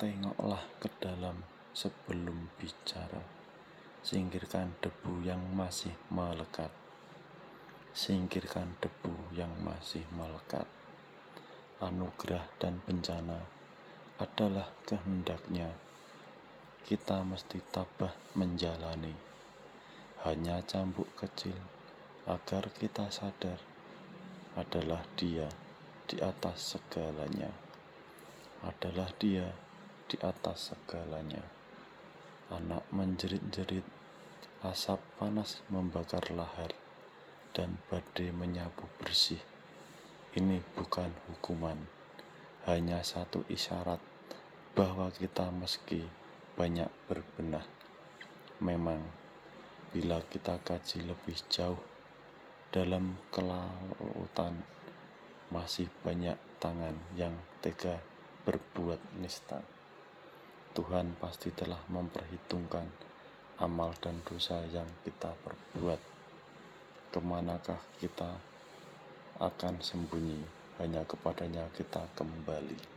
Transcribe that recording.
Tengoklah ke dalam sebelum bicara. Singkirkan debu yang masih melekat. Singkirkan debu yang masih melekat. Anugerah dan bencana adalah kehendaknya. Kita mesti tabah menjalani. Hanya cambuk kecil agar kita sadar adalah Dia di atas segalanya. Adalah Dia di atas segalanya. Anak menjerit-jerit, asap panas membakar lahar, dan badai menyapu bersih. Ini bukan hukuman, hanya satu isyarat bahwa kita meski banyak berbenah. Memang, bila kita kaji lebih jauh dalam kelautan, masih banyak tangan yang tega berbuat nista. Tuhan pasti telah memperhitungkan amal dan dosa yang kita perbuat. Ke manakah kita akan sembunyi? Hanya kepadanya kita kembali.